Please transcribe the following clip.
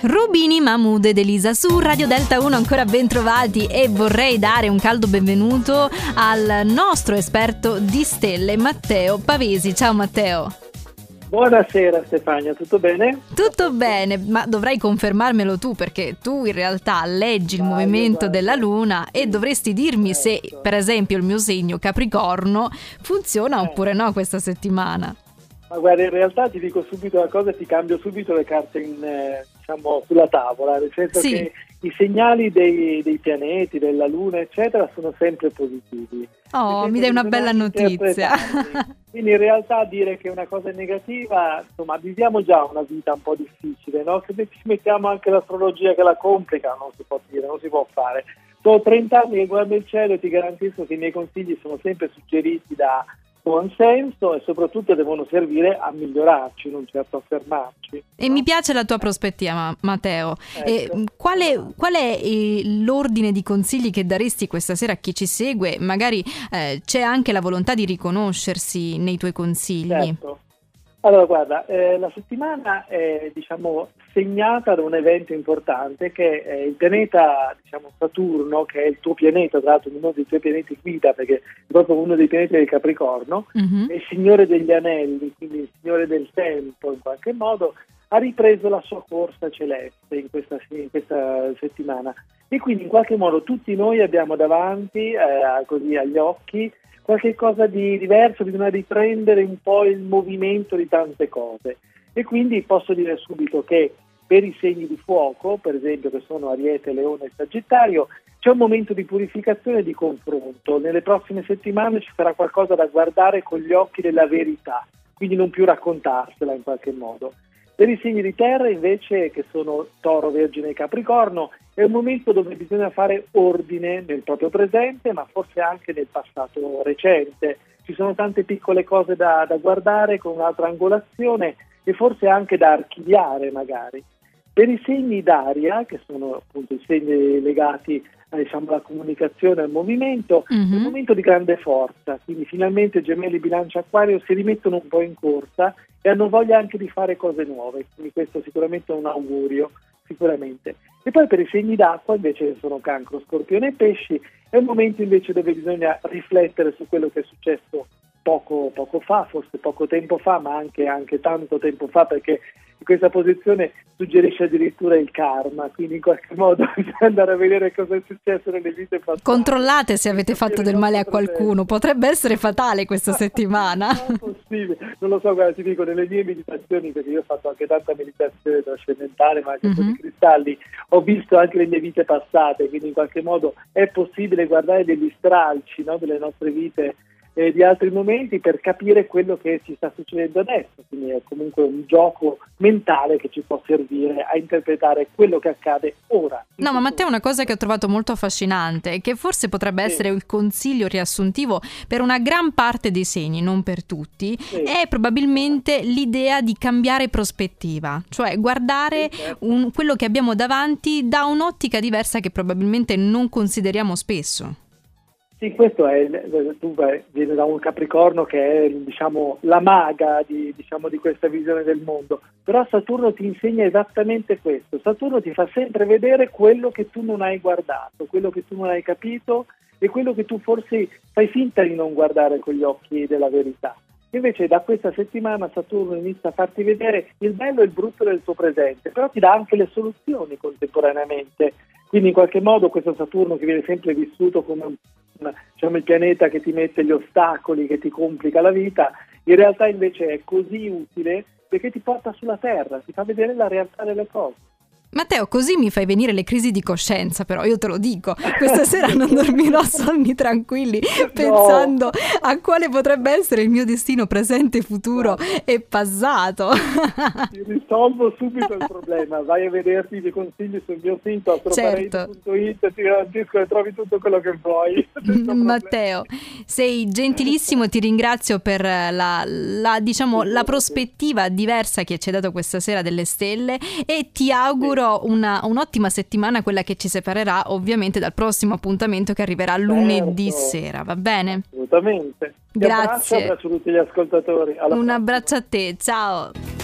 Rubini, Mahmood ed Elisa su Radio Delta 1 ancora ben trovati e vorrei dare un caldo benvenuto al nostro esperto di stelle Matteo Pavesi. Ciao Matteo. Buonasera Stefania, tutto bene? Tutto bene, ma dovrai confermarmelo tu perché tu in realtà leggi il Ah, movimento della Luna e dovresti dirmi se Certo. per esempio il mio segno Capricorno funziona Eh. oppure no questa settimana. Ma guarda, in realtà ti dico subito una cosa e ti cambio subito le carte in, eh, diciamo, sulla tavola, nel senso Sì. che i segnali dei, dei pianeti, della Luna, eccetera, sono sempre positivi. Oh, mi dai una bella notizia. Quindi in realtà dire che una cosa è negativa, insomma, viviamo già una vita un po' difficile, no? Se ci mettiamo anche l'astrologia che la complica, non si può dire, non si può fare. Sono 30 anni che guardo il cielo e ti garantisco che i miei consigli sono sempre suggeriti da buon senso e soprattutto devono servire a migliorarci, non certo a fermarci. E mi piace la tua prospettiva, Ma- Matteo. Ecco. mh, quale, qual è eh, l'ordine di consigli che daresti questa sera a chi ci segue? Magari eh, c'è anche la volontà di riconoscersi nei tuoi consigli. Certo. Allora, guarda, eh, la settimana è diciamo, segnata da un evento importante che è il pianeta diciamo, Saturno, che è il tuo pianeta, tra l'altro uno dei tuoi pianeti guida, perché è proprio uno dei pianeti del Capricorno, Mhm. è il Signore degli Anelli, quindi il Signore del Tempo in qualche modo, ha ripreso la sua corsa celeste in questa, in questa settimana. E quindi in qualche modo tutti noi abbiamo davanti, eh, così agli occhi, qualche cosa di diverso, bisogna riprendere un po' il movimento di tante cose. E quindi posso dire subito che per i segni di fuoco, per esempio che sono Ariete, Leone e Sagittario, c'è un momento di purificazione e di confronto. Nelle prossime settimane ci sarà qualcosa da guardare con gli occhi della verità, quindi non più raccontarsela in qualche modo. Per i segni di terra invece, che sono Toro, Vergine e Capricorno, è un momento dove bisogna fare ordine nel proprio presente, ma forse anche nel passato recente. Ci sono tante piccole cose da, da guardare con un'altra angolazione e forse anche da archiviare magari. Per i segni d'aria, che sono appunto i segni legati eh, diciamo, alla comunicazione al movimento, è un Mhm. momento di grande forza, quindi finalmente gemelli, bilancia, acquario si rimettono un po' in corsa e hanno voglia anche di fare cose nuove, quindi questo sicuramente è un augurio, sicuramente. E poi per i segni d'acqua invece sono cancro, scorpione e pesci, è un momento invece dove bisogna riflettere su quello che è successo poco, poco fa, forse poco tempo fa, ma anche, anche tanto tempo fa, perché questa posizione suggerisce addirittura il karma, quindi in qualche modo andare a vedere cosa è successo nelle vite passate. Controllate se avete fatto del male a qualcuno, potrebbe essere fatale questa settimana. Non possibile, non lo so, guarda, ti dico, nelle mie meditazioni, perché io ho fatto anche tanta meditazione trascendentale, ma anche un po' Mhm. di cristalli, ho visto anche le mie vite passate, quindi in qualche modo è possibile guardare degli stralci no, delle nostre vite e di altri momenti per capire quello che ci sta succedendo adesso, quindi è comunque un gioco mentale che ci può servire a interpretare quello che accade ora. No, ma Matteo, una cosa che ho trovato molto affascinante e che forse potrebbe Sì. essere il consiglio riassuntivo per una gran parte dei segni, non per tutti, Sì. è probabilmente l'idea di cambiare prospettiva, cioè guardare Sì, certo. un- quello che abbiamo davanti da un'ottica diversa che probabilmente non consideriamo spesso. Sì, questo è, vai- vieni da un Capricorno che è diciamo, la maga di, diciamo, di questa visione del mondo, però Saturno ti insegna esattamente questo, Saturno ti fa sempre vedere quello che tu non hai guardato, quello che tu non hai capito e quello che tu forse fai finta di non guardare con gli occhi della verità. Invece da questa settimana Saturno inizia a farti vedere il bello e il brutto del tuo presente, però ti dà anche le soluzioni contemporaneamente. Quindi in qualche modo questo Saturno che viene sempre vissuto come un, diciamo, il pianeta che ti mette gli ostacoli, che ti complica la vita, in realtà invece è così utile perché ti porta sulla Terra, ti fa vedere la realtà delle cose. Matteo, così mi fai venire le crisi di coscienza, però io te lo dico, questa sera non dormirò sonni tranquilli pensando a quale potrebbe essere il mio destino presente, futuro e passato. Ti risolvo subito il problema, vai a vederti i consigli sul mio sito astroparade.it ti garantisco che trovi tutto quello che vuoi. problemi. Matteo, sei gentilissimo, ti ringrazio per la, la, diciamo, la prospettiva diversa che ci hai dato questa sera delle stelle e ti auguro una, un'ottima settimana, quella che ci separerà ovviamente dal prossimo appuntamento che arriverà lunedì Certo. sera, va bene? Assolutamente. Ti Grazie. abbraccio, abbraccio tutti gli ascoltatori. Alla Un prossima. abbraccio a te, ciao!